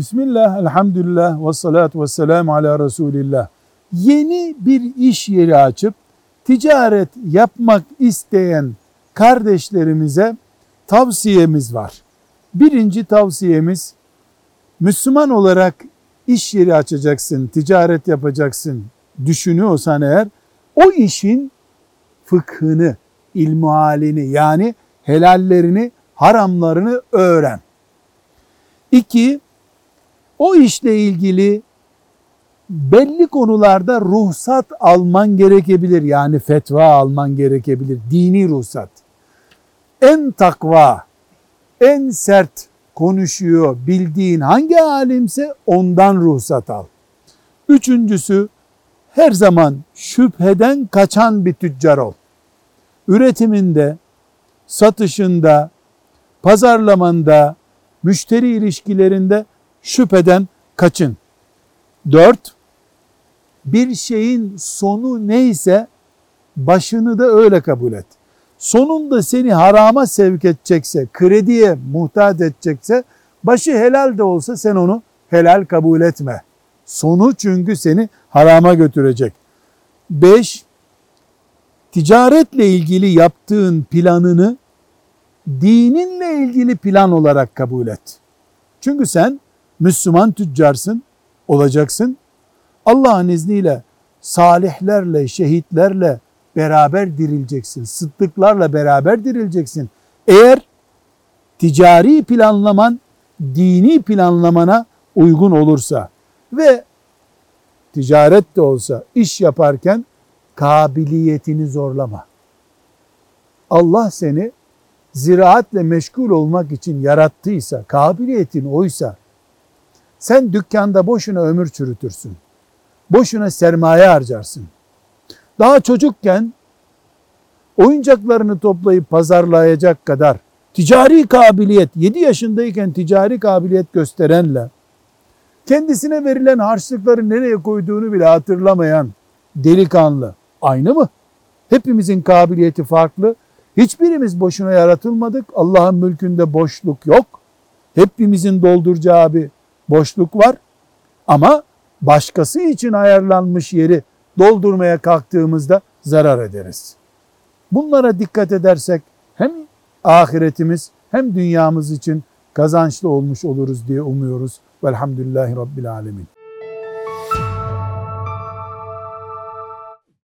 Bismillah, elhamdülillah ve salatu ve selamu ala Resulillah. Yeni bir iş yeri açıp ticaret yapmak isteyen kardeşlerimize tavsiyemiz var. Birinci tavsiyemiz Müslüman olarak iş yeri açacaksın, ticaret yapacaksın düşünüyorsan eğer o işin fıkhını, ilmuhalini yani helallerini, haramlarını öğren. İki, o işle ilgili belli konularda ruhsat alman gerekebilir. Yani fetva alman gerekebilir. Dini ruhsat. En takva, en sert konuşuyor bildiğin hangi alimse ondan ruhsat al. Üçüncüsü her zaman şüpheden kaçan bir tüccar ol. Üretiminde, satışında, pazarlamanda, müşteri ilişkilerinde şüpheden kaçın. Dört, bir şeyin sonu neyse başını da öyle kabul et. Sonunda seni harama sevk edecekse, krediye muhtaç edecekse, başı helal de olsa sen onu helal kabul etme. Sonu çünkü seni harama götürecek. Beş, ticaretle ilgili yaptığın planını dininle ilgili plan olarak kabul et. Çünkü sen Müslüman tüccarsın, olacaksın. Allah'ın izniyle salihlerle, şehitlerle beraber dirileceksin. Sıddıklarla beraber dirileceksin. Eğer ticari planlaman dini planlamana uygun olursa ve ticaret de olsa iş yaparken kabiliyetini zorlama. Allah seni ziraatle meşgul olmak için yarattıysa, kabiliyetin oysa sen dükkanda boşuna ömür çürütürsün. Boşuna sermaye harcarsın. Daha çocukken oyuncaklarını toplayıp pazarlayacak kadar ticari kabiliyet, 7 yaşındayken ticari kabiliyet gösterenle kendisine verilen harçlıkları nereye koyduğunu bile hatırlamayan delikanlı aynı mı? Hepimizin kabiliyeti farklı. Hiçbirimiz boşuna yaratılmadık. Allah'ın mülkünde boşluk yok. Hepimizin dolduracağı bir boşluk var. Ama başkası için ayarlanmış yeri doldurmaya kalktığımızda zarar ederiz. Bunlara dikkat edersek hem ahiretimiz hem dünyamız için kazançlı olmuş oluruz diye umuyoruz. Velhamdülillahi Rabbil Alemin.